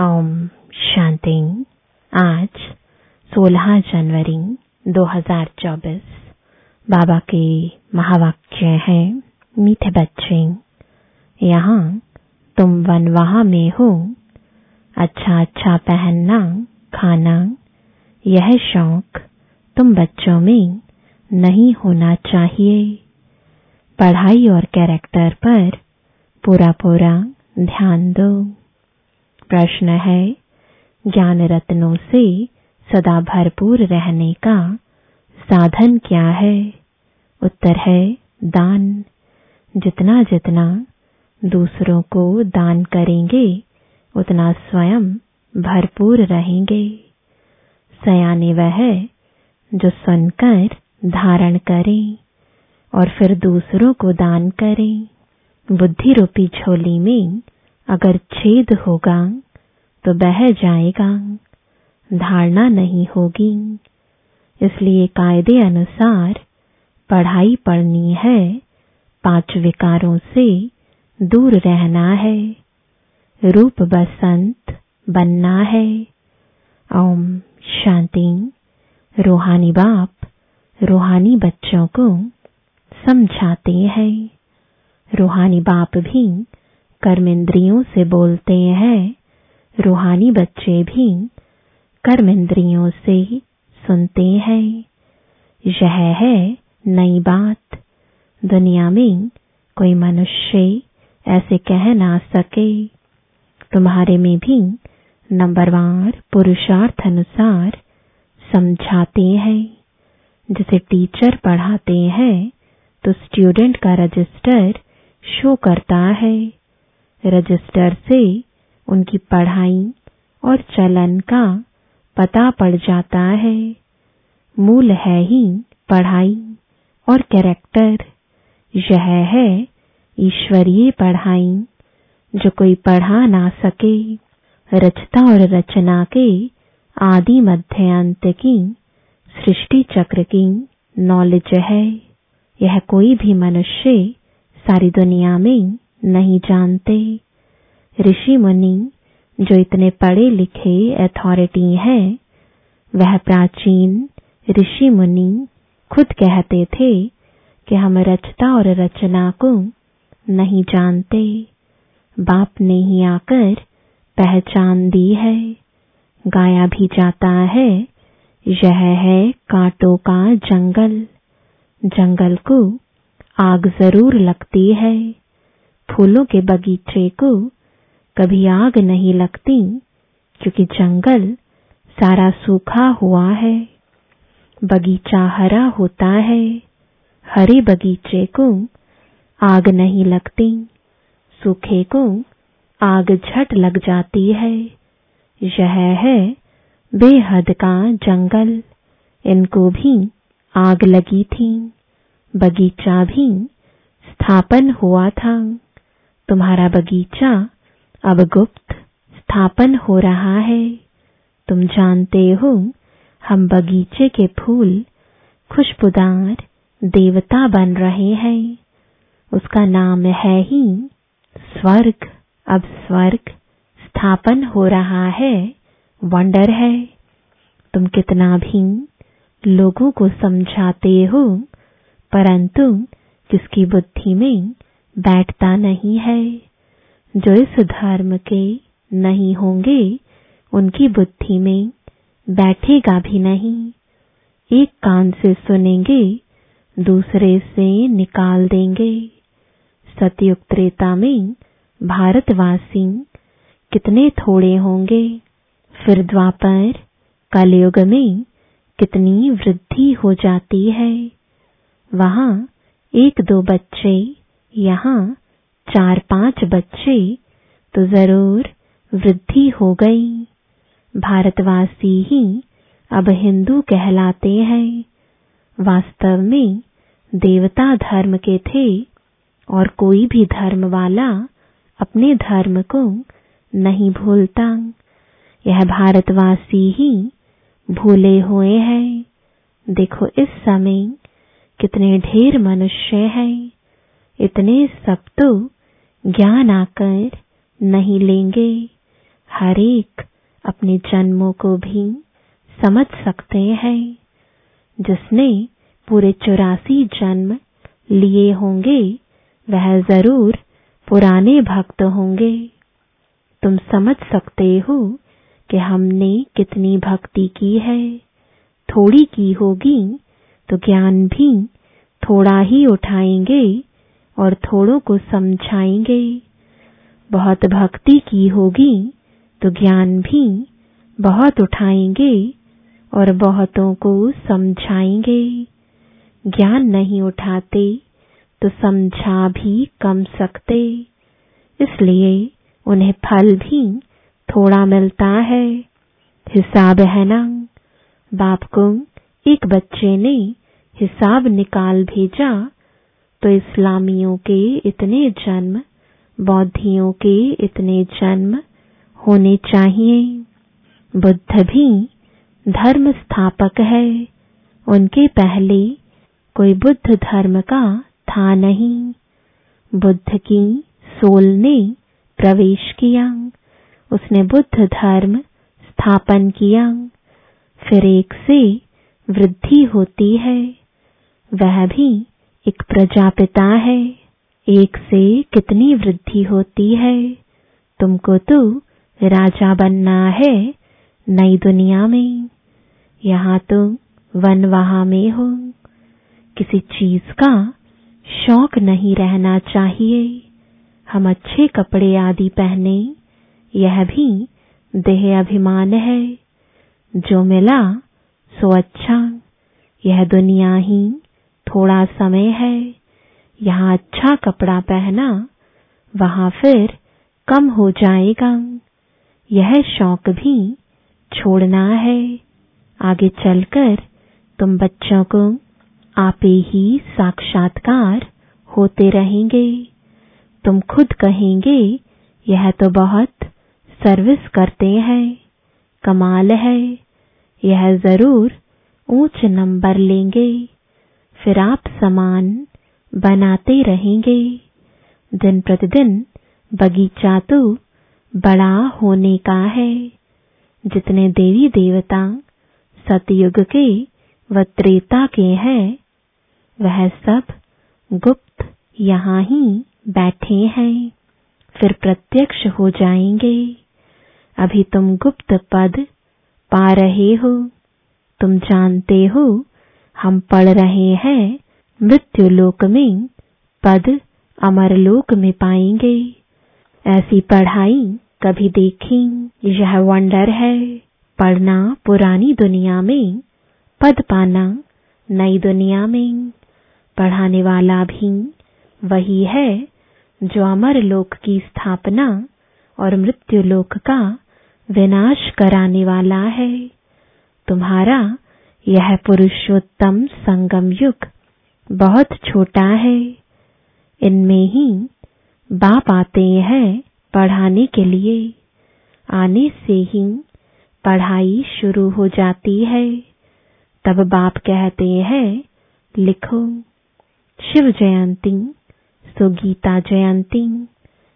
ओम शांति। आज 16 जनवरी 2024 बाबा के महावाक्य हैं, मीठे बच्चे, यहाँ तुम वनवाह में हो। अच्छा अच्छा पहनना, खाना, यह शौक तुम बच्चों में नहीं होना चाहिए। पढ़ाई और कैरेक्टर पर पूरा पूरा ध्यान दो। प्रश्न है। ज्ञान रत्नों से सदा भरपूर रहने का साधन क्या है? उत्तर है, दान। जितना जितना दूसरों को दान करेंगे, उतना स्वयं भरपूर रहेंगे। सयाने वह है जो सुनकर धारण करें और फिर दूसरों को दान करें। बुद्धि रूपी झोली में अगर छेद होगा तो बह जाएगा। धारणा नहीं होगी। इसलिए कायदे अनुसार पढ़ाई पढ़नी है, पाँच विकारों से दूर रहना है। रूप बसंत बनना है। ओम शांति। रूहानी बाप, रूहानी बच्चों को समझाते हैं। रूहानी बाप भी कर्मेंद्रियों से बोलते हैं। रूहानी बच्चे भी कर्मेंद्रियों से सुनते हैं। यह है नई बात। दुनिया में कोई मनुष्य ऐसे कह ना सके। तुम्हारे में भी नंबरवार पुरुषार्थ अनुसार समझाते हैं। जैसे टीचर पढ़ाते हैं तो स्टूडेंट का रजिस्टर शो करता है। रजिस्टर से उनकी पढ़ाई और चलन का पता पड़ जाता है। मूल है ही पढ़ाई और कैरेक्टर। यह है ईश्वरीय पढ़ाई, जो कोई पढ़ा ना सके। रचता और रचना के आदि मध्य अंत की सृष्टि चक्र की नॉलेज है। यह कोई भी मनुष्य सारी दुनिया में नहीं जानते। ऋषि मुनि, जो इतने पढ़े लिखे अथॉरिटी हैं, वह प्राचीन ऋषि मुनि खुद कहते थे कि हम रचता और रचना को नहीं जानते। बाप ने ही आकर पहचान दी है। गाया भी जाता है, यह है कांटों का जंगल। जंगल को आग ज़रूर लगती है। फूलों के बगीचे को कभी आग नहीं लगती, क्योंकि जंगल सारा सूखा हुआ है। बगीचा हरा होता है, हरे बगीचे को आग नहीं लगती, सूखे को आग झट लग जाती है। यह है बेहद का जंगल, इनको भी आग लगी थी, बगीचा भी स्थापन हुआ था। तुम्हारा बगीचा अब गुप्त स्थापन हो रहा है। तुम जानते हो, हम बगीचे के फूल खुशबूदार देवता बन रहे हैं। उसका नाम है ही स्वर्ग। अब स्वर्ग स्थापन हो रहा है। वंडर है। तुम कितना भी लोगों को समझाते हो, परंतु किसकी बुद्धि में बैठता नहीं है। जो इस धर्म के नहीं होंगे, उनकी बुद्धि में बैठेगा भी नहीं। एक कान से सुनेंगे, दूसरे से निकाल देंगे। सतयुग त्रेता में भारतवासी कितने थोड़े होंगे। फिर द्वापर कलयुग में कितनी वृद्धि हो जाती है। वहाँ एक दो बच्चे यहाँ चार पाँच बच्चे तो ज़रूर वृद्धि हो गई। भारतवासी ही अब हिंदू कहलाते हैं। वास्तव में देवता धर्म के थे और कोई भी धर्म वाला अपने धर्म को नहीं भूलता। यह भारतवासी ही भूले हुए हैं। देखो इस समय कितने ढेर मनुष्य हैं। इतने सब तो ज्ञान आकर नहीं लेंगे। हर एक अपने जन्मों को भी समझ सकते हैं। जिसने पूरे चौरासी जन्म लिए होंगे, वह ज़रूर पुराने भक्त होंगे। तुम समझ सकते हो कि हमने कितनी भक्ति की है। थोड़ी की होगी तो ज्ञान भी थोड़ा ही उठाएँगे। और थोड़ों को समझाएँगे। बहुत भक्ति की होगी तो ज्ञान भी बहुत उठाएँगे और बहुतों को समझाएँगे। ज्ञान नहीं उठाते तो समझा भी कम सकते, इसलिए उन्हें फल भी थोड़ा मिलता है। हिसाब है ना? बाप को एक बच्चे ने हिसाब निकाल भेजा तो इस्लामियों के इतने जन्म, बौद्धियों के इतने जन्म होने चाहिए। बुद्ध भी धर्म स्थापक है। उनके पहले कोई बुद्ध धर्म का था नहीं। बुद्ध की सोल ने प्रवेश किया। उसने बुद्ध धर्म स्थापन किया। फिर एक से वृद्धि होती है। वह भी एक प्रजापिता है। एक से कितनी वृद्धि होती है? तुमको तो राजा बनना है नई दुनिया में। यहाँ तो वन वहाँ में हो। किसी चीज़ का शौक नहीं रहना चाहिए। हम अच्छे कपड़े आदि पहने, यह भी देह अभिमान है। जो मिला, सो अच्छा। यह दुनिया ही थोड़ा समय है, यहाँ अच्छा कपड़ा पहना, वहाँ फिर कम हो जाएगा। यह शौक भी छोड़ना है। आगे चलकर तुम बच्चों को आपे ही साक्षात्कार होते रहेंगे। तुम खुद कहेंगे, यह तो बहुत सर्विस करते हैं। कमाल है। यह ज़रूर ऊंच नंबर लेंगे। फिर आप समान बनाते रहेंगे। दिन प्रतिदिन बगीचा तो बड़ा होने का है। जितने देवी देवता सतयुग के व त्रेता के हैं, वह सब गुप्त यहाँ ही बैठे हैं। फिर प्रत्यक्ष हो जाएँगे। अभी तुम गुप्त पद पा रहे हो। तुम जानते हो हम पढ़ रहे हैं, मृत्यु लोक में पद अमर लोक में पाएँगे। ऐसी पढ़ाई कभी देखी, यह वंडर है। पढ़ना पुरानी दुनिया में, पद पाना नई दुनिया में। पढ़ाने वाला भी वही है जो अमर लोक की स्थापना और मृत्यु लोक का विनाश कराने वाला है। तुम्हारा यह पुरुषोत्तम संगम युग बहुत छोटा है। इनमें ही बाप आते हैं पढ़ाने के लिए। आने से ही पढ़ाई शुरू हो जाती है। तब बाप कहते हैं, लिखो, शिव जयंती सो गीता जयंती,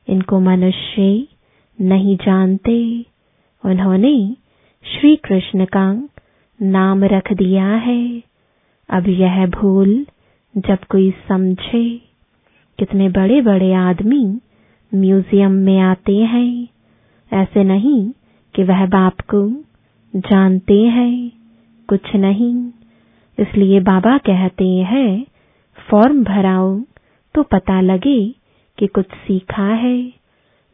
इनको मनुष्य नहीं जानते। उन्होंने श्री कृष्ण का नाम रख दिया है। अब यह भूल जब कोई समझे। कितने बड़े बड़े आदमी म्यूज़ियम में आते हैं। ऐसे नहीं कि वह बाप को जानते हैं। कुछ नहीं। इसलिए बाबा कहते हैं, फॉर्म भराओ तो पता लगे कि कुछ सीखा है।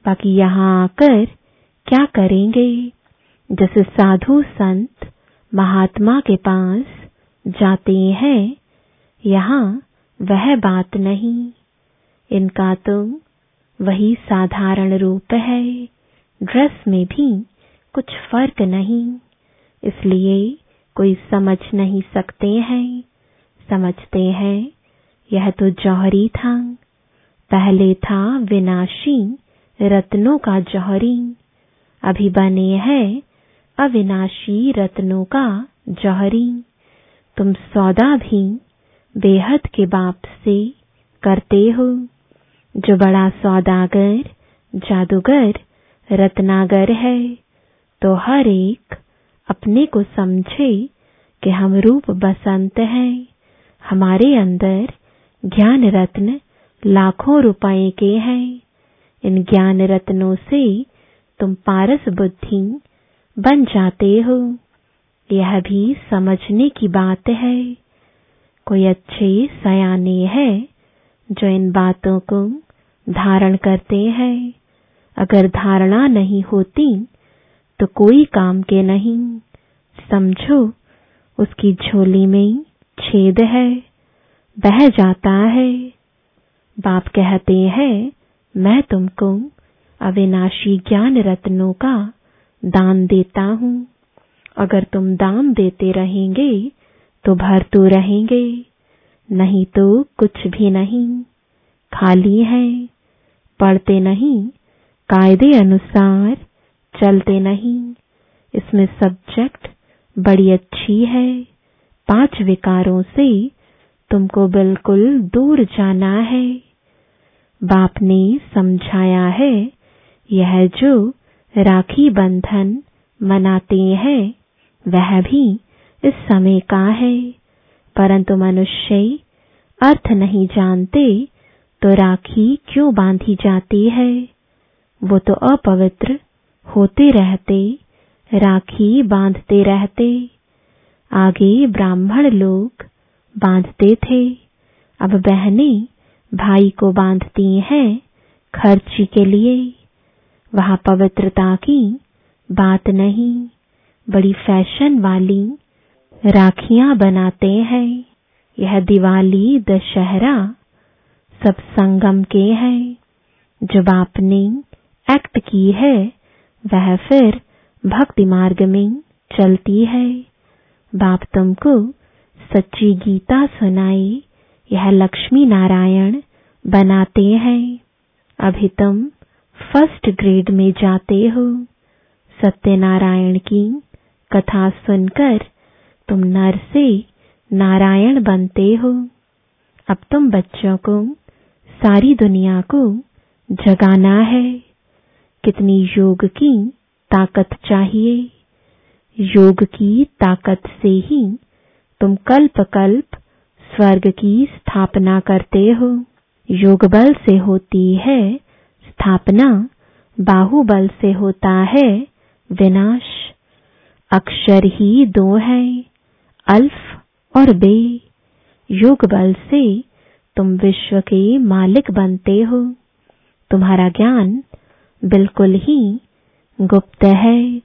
बाकी यहाँ आकर क्या करेंगे? जैसे साधु संत महात्मा के पास जाते हैं, यहाँ वह बात नहीं। इनका तो वही साधारण रूप है, ड्रेस में भी कुछ फ़र्क नहीं। इसलिए कोई समझ नहीं सकते हैं। समझते हैं, यह तो जौहरी था। पहले था विनाशी, रत्नों का जौहरी। अभी बने हैं अविनाशी रत्नों का जौहरी। तुम सौदा भी बेहद के बाप से करते हो। जो बड़ा सौदागर, जादूगर, रत्नागर है तो हर एक अपने को समझे कि हम रूप बसंत हैं। हमारे अंदर ज्ञान रत्न लाखों रुपए के हैं। इन ज्ञान रत्नों से तुम पारस बुद्धि बन जाते हो। यह भी समझने की बात है। कोई अच्छे सयाने हैं जो इन बातों को धारण करते हैं। अगर धारणा नहीं होती तो कोई काम के नहीं। समझो, उसकी झोली में छेद है, बह जाता है। बाप कहते हैं, मैं तुमको अविनाशी ज्ञान रत्नों का दान देता हूँ। अगर तुम दान देते रहेंगे तो भरतू रहेंगे, नहीं तो कुछ भी नहीं। खाली है, पढ़ते नहीं, कायदे अनुसार चलते नहीं। इसमें सब्जेक्ट बड़ी अच्छी है। पाँच विकारों से तुमको बिल्कुल दूर जाना है। बाप ने समझाया है, यह जो राखी बंधन मनाते हैं, वह भी इस समय का है। परंतु मनुष्य अर्थ नहीं जानते तो राखी क्यों बांधी जाती है? वो तो अपवित्र होते रहते, राखी बांधते रहते। आगे ब्राह्मण लोग बांधते थे। अब बहनें भाई को बांधती हैं खर्ची के लिए। वहाँ पवित्रता की बात नहीं। बड़ी फ़ैशन वाली राखियाँ बनाते हैं। यह दिवाली दशहरा सब संगम के हैं। जब आपने एक्ट की है, वह फिर भक्ति मार्ग में चलती है। बाप तुमको सच्ची गीता सुनाए। यह लक्ष्मी नारायण बनाते हैं। अभी तुम फ़र्स्ट ग्रेड में जाते हो। सत्यनारायण की कथा सुनकर तुम नर से नारायण बनते हो। अब तुम बच्चों को, सारी दुनिया को जगाना है। कितनी योग की ताकत चाहिए। योग की ताकत से ही तुम कल्प कल्प स्वर्ग की स्थापना करते हो। योग बल से होती है स्थापना बाहुबल से होता है, विनाश। अक्षर ही दो है, अल्फ और बे। योग बल से तुम विश्व के मालिक बनते हो। तुम्हारा ज्ञान बिल्कुल ही गुप्त है।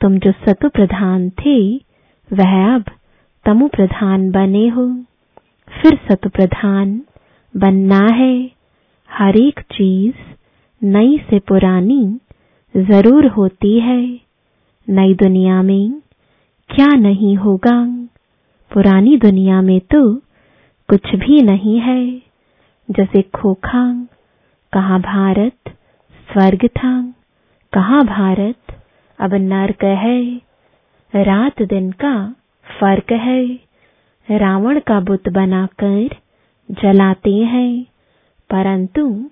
तुम जो सतु प्रधान थे, वह अब तमु प्रधान बने हो। फिर सतु प्रधान बनना है। हर एक चीज़ नई से पुरानी ज़रूर होती है। नई दुनिया में क्या नहीं होगा? पुरानी दुनिया में तो कुछ भी नहीं है। जैसे खोखा, कहा भारत स्वर्ग था? कहा भारत अब नर्क है? रात दिन का फ़र्क है। रावण का बुत बनाकर जलाते हैं। परंतु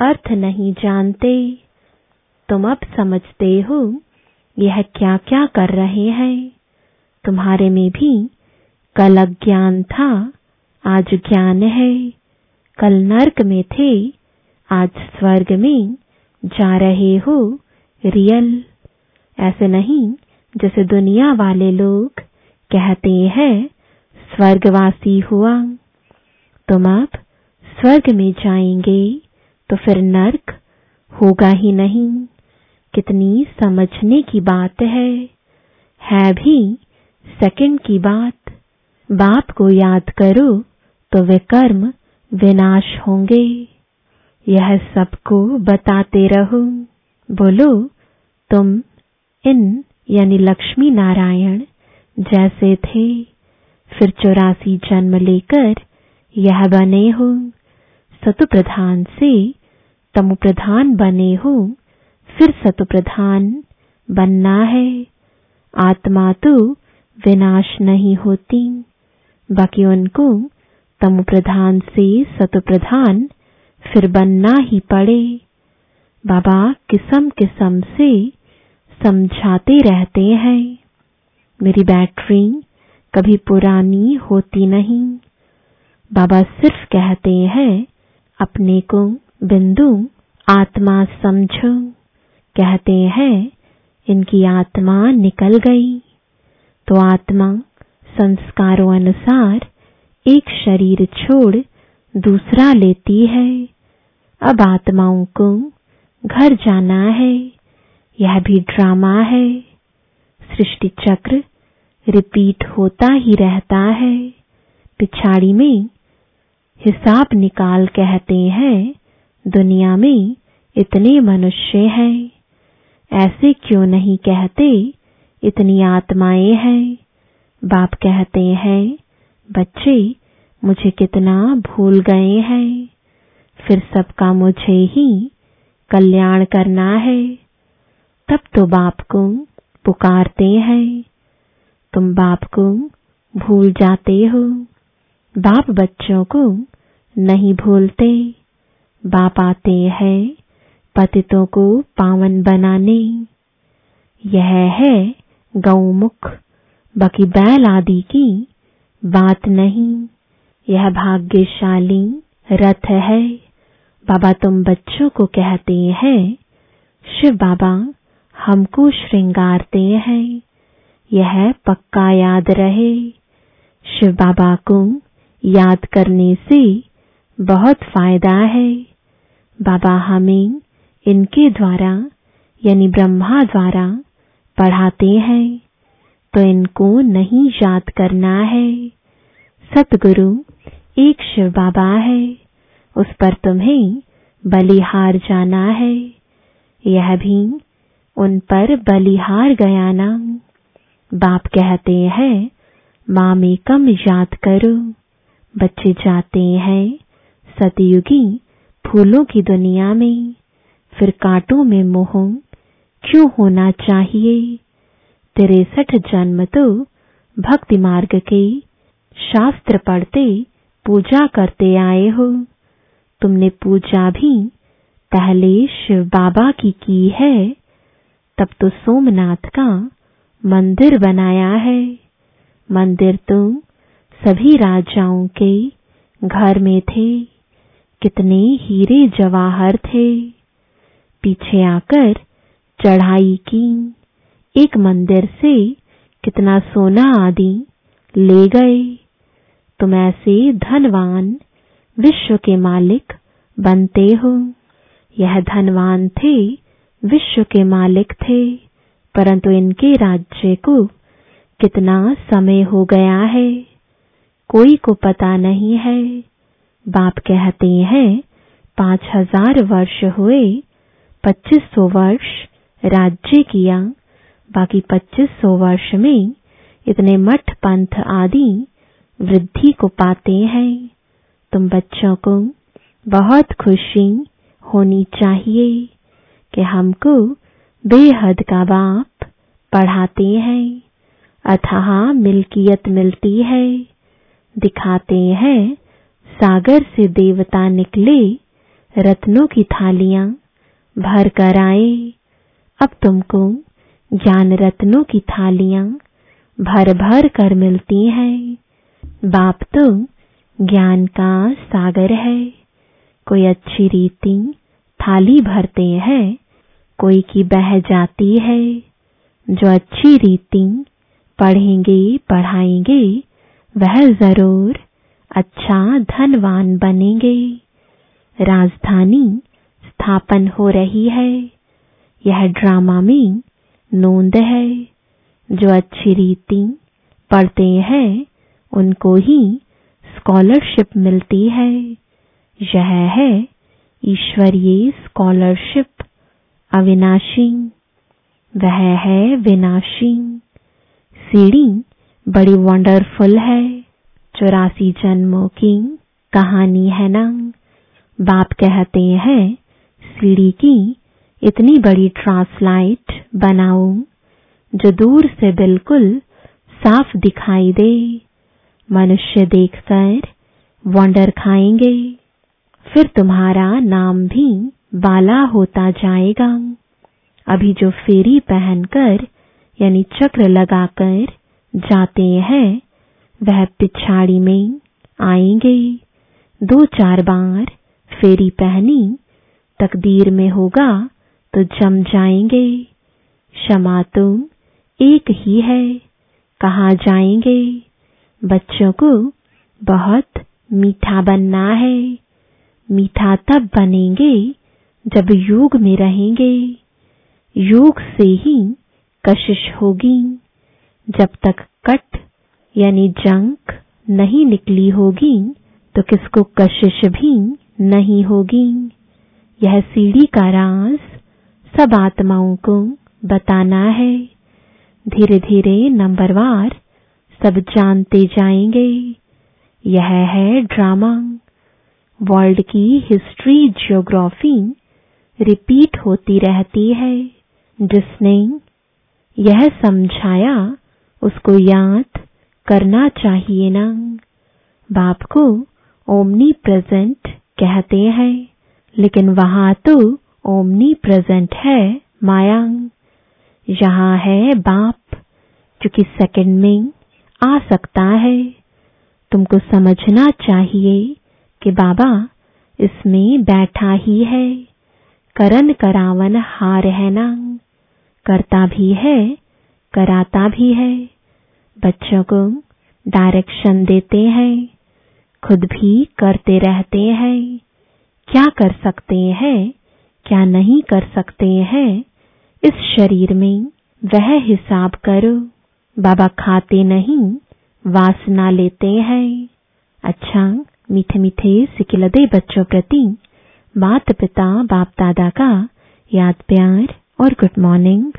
अर्थ नहीं जानते। तुम अब समझते हो, यह क्या क्या कर रहे हैं। तुम्हारे में भी कल अज्ञान था, आज ज्ञान है। कल नरक में थे, आज स्वर्ग में जा रहे हो, रियल। ऐसे नहीं, जैसे दुनिया वाले लोग कहते हैं, स्वर्गवासी हुआ। तुम अब स्वर्ग में जाएँगे। तो फिर नर्क होगा ही नहीं। कितनी समझने की बात है। है भी सेकंड की बात। बाप को याद करो तो वे कर्म विनाश होंगे। यह सबको बताते रहो। बोलो, तुम इन यानी लक्ष्मी नारायण जैसे थे। फिर चौरासी जन्म लेकर यह बने हो। सतु प्रधान से तमु प्रधान बने हो, फिर सतु प्रधान बनना है। आत्मा तो विनाश नहीं होती। बाकी उनको तमु प्रधान से सतु प्रधान फिर बनना ही पड़े। बाबा किस्म किस्म से समझाते रहते हैं। मेरी बैटरी कभी पुरानी होती नहीं। बाबा सिर्फ़ कहते हैं, अपने को बिंदु आत्मा समझो। कहते हैं, इनकी आत्मा निकल गई। तो आत्मा संस्कारों अनुसार एक शरीर छोड़ दूसरा लेती है। अब आत्माओं को घर जाना है। यह भी ड्रामा है। सृष्टि चक्र रिपीट होता ही रहता है। पिछाड़ी में हिसाब निकाल कहते हैं दुनिया में इतने मनुष्य हैं। ऐसे क्यों नहीं कहते, इतनी आत्माएँ हैं? बाप कहते हैं, बच्चे, मुझे कितना भूल गए हैं। फिर सबका मुझे ही कल्याण करना है। तब तो बाप को पुकारते हैं। तुम बाप को भूल जाते हो। बाप बच्चों को नहीं भूलते। बाप आते हैं पतितों को पावन बनाने। यह है गौमुख, बाकी बैल आदि की बात नहीं। यह भाग्यशाली रथ है। बाबा तुम बच्चों को कहते हैं, शिव बाबा, हमको श्रृंगारते हैं। यह पक्का याद रहे। शिव बाबा को याद करने से बहुत फ़ायदा है। बाबा हमें इनके द्वारा, यानी ब्रह्मा द्वारा पढ़ाते हैं। तो इनको नहीं याद करना है। सतगुरु एक शिव बाबा है। उस पर तुम्हें बलिहार जाना है। यह भी उन पर बलिहार गया ना बाप कहते हैं, माँ में कम याद करो। बच्चे जाते हैं सतयुगी, फूलों की दुनिया में, फिर कांटों में मोह, क्यों होना चाहिए? तिरसठ जन्म तो भक्ति मार्ग के, शास्त्र पढ़ते, पूजा करते आए हो। तुमने पूजा भी पहले शिव बाबा की की है, तब तो सोमनाथ का मंदिर बनाया है। मंदिर तो सभी राजाओं के घर में थे। कितने हीरे जवाहर थे। पीछे आकर चढ़ाई की। एक मंदिर से कितना सोना आदि ले गए। तुम ऐसे धनवान विश्व के मालिक बनते हो। यह धनवान थे, विश्व के मालिक थे। परंतु इनके राज्य को कितना समय हो गया है, कोई को पता नहीं है। बाप कहते हैं, पाँच हज़ार वर्ष हुए, पच्चीस सौ वर्ष राज्य किया, बाकी पच्चीस सौ वर्ष में इतने मठ पंथ आदि वृद्धि को पाते हैं। तुम बच्चों को बहुत खुशी होनी चाहिए कि हमको बेहद का बाप पढ़ाते हैं, अथाह मिल्कियत मिलती है, दिखाते हैं सागर से देवता निकले, रत्नों की थालियाँ भर कर आए। अब तुमको ज्ञान रत्नों की थालियाँ भर भर कर मिलती हैं। बाप तो ज्ञान का सागर है। कोई अच्छी रीति थाली भरते हैं, कोई की बह जाती है। जो अच्छी रीति पढ़ेंगे, पढ़ाएँगे, वह ज़रूर अच्छा धनवान बनेंगे। राजधानी स्थापन हो रही है। यह ड्रामा में नोंद है। जो अच्छी रीति पढ़ते हैं, उनको ही स्कॉलरशिप मिलती है। यह है ईश्वरीय स्कॉलरशिप, अविनाशी। वह है विनाशी। सीढ़ी बड़ी वंडरफुल है। चौरासी जन्मों की कहानी है ना? बाप कहते हैं, सीढ़ी की इतनी बड़ी ट्रांसलाइट बनाओ जो दूर से बिल्कुल साफ़ दिखाई दे। मनुष्य देखकर वंडर खाएँगे, फिर तुम्हारा नाम भी बाला होता जाएगा। अभी जो फेरी पहनकर, यानी चक्र लगाकर जाते हैं वह पिछाड़ी में आएँगे। दो चार बार फेरी पहनी, तकदीर में होगा तो जम जाएँगे। क्षमा तुम, एक ही है, कहा जाएँगे? बच्चों को बहुत मीठा बनना है। मीठा तब बनेंगे जब योग में रहेंगे। योग से ही कशिश होगी। जब तक कट यानी जंक नहीं निकली होगी तो किसको कशिश भी नहीं होगी। यह सीढ़ी का राज सब आत्माओं को बताना है। धीरे धीरे नंबरवार सब जानते जाएँगे। यह है ड्रामा वर्ल्ड की हिस्ट्री, जियोग्राफी रिपीट होती रहती है। जिसने यह समझाया, उसको याद करना चाहिए ना। बाप को ओमनी प्रेजेंट कहते हैं, लेकिन वहाँ तो ओमनी प्रेजेंट है माया। यहाँ है बाप, जो कि सेकंड में आ सकता है। तुमको समझना चाहिए कि बाबा इसमें बैठा ही है। करन करावन हार है ना। करता भी है, कराता भी है। बच्चों को डायरेक्शन देते हैं, खुद भी करते रहते हैं। क्या कर सकते हैं, क्या नहीं कर सकते हैं, इस शरीर में वह हिसाब करो। बाबा खाते नहीं, वासना लेते हैं। अच्छा मीठे मीठे सिकिलदे बच्चों प्रति माता पिता बाप दादा का याद प्यार और गुड मॉर्निंग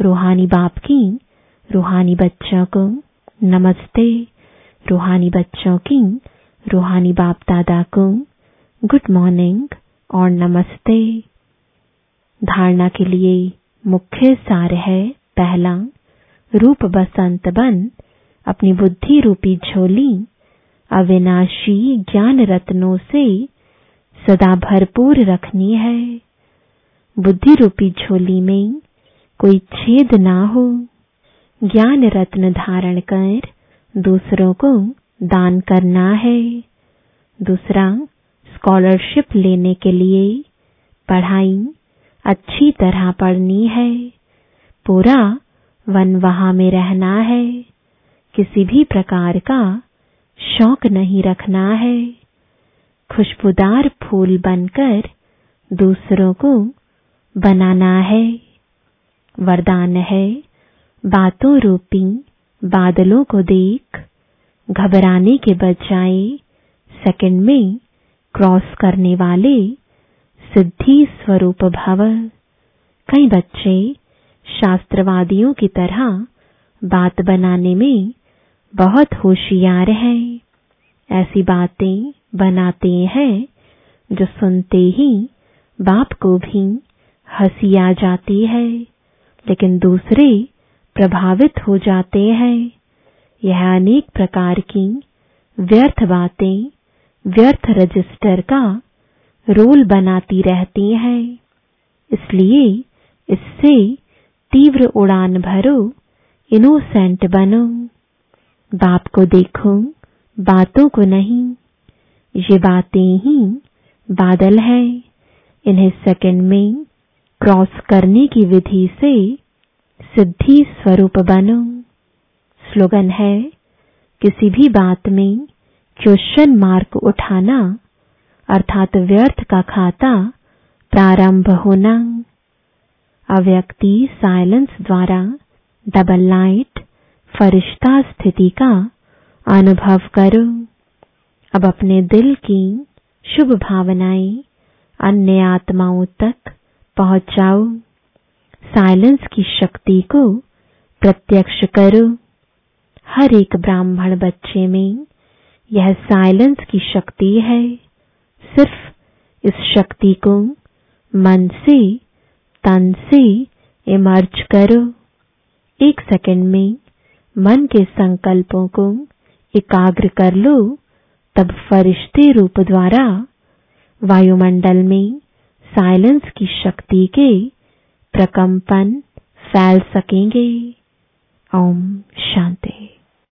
रूहानी बाप की, रूहानी बच्चों को नमस्ते। रूहानी बच्चों की, रूहानी बाप दादा को, गुड मॉर्निंग और नमस्ते। धारणा के लिए मुख्य सार है, पहला रूप बसंत बन, अपनी बुद्धि रूपी झोली, अविनाशी ज्ञान रत्नों से सदा भरपूर रखनी है। बुद्धि रूपी झोली में कोई छेद ना हो। ज्ञान रत्न धारण कर दूसरों को दान करना है। दूसरा स्कॉलरशिप लेने के लिए पढ़ाई अच्छी तरह पढ़नी है। पूरा वन वहाँ में रहना है। किसी भी प्रकार का शौक नहीं रखना है। खुशबूदार फूल बनकर दूसरों को बनाना है। वरदान है बातों रूपी बादलों को देख, घबराने के बजाय सेकंड में क्रॉस करने वाले सिद्धि स्वरूप भव। कई बच्चे शास्त्रवादियों की तरह बात बनाने में बहुत होशियार हैं। ऐसी बातें बनाते हैं जो सुनते ही बाप को भी हँसी आ जाती है। लेकिन दूसरे प्रभावित हो जाते हैं। यह अनेक प्रकार की व्यर्थ बातें, व्यर्थ रजिस्टर का रोल बनाती रहती हैं। इसलिए इससे तीव्र उड़ान भरो इनोसेंट बनो। बाप को देखो, बातों को नहीं। ये बातें ही बादल है। इन्हें सेकंड में क्रॉस करने की विधि से सिद्धि स्वरूप बनो। स्लोगन है, किसी भी बात में क्वेश्चन मार्क उठाना, अर्थात व्यर्थ का खाता, प्रारंभ होना। अव्यक्ति साइलेंस द्वारा डबल लाइट, फरिश्ता स्थिति का अनुभव करो। अब अपने दिल की शुभ भावनाएँ अन्य आत्माओं तक पहुंचाओ। साइलेंस की शक्ति को प्रत्यक्ष करो। हर एक ब्राह्मण बच्चे में यह साइलेंस की शक्ति है। सिर्फ़ इस शक्ति को मन से, तन से इमर्ज करो। एक सेकंड में मन के संकल्पों को एकाग्र कर लो, तब फरिश्ते रूप द्वारा वायुमंडल में साइलेंस की शक्ति के प्रकंपन फैल सकेंगे। ओम शांति।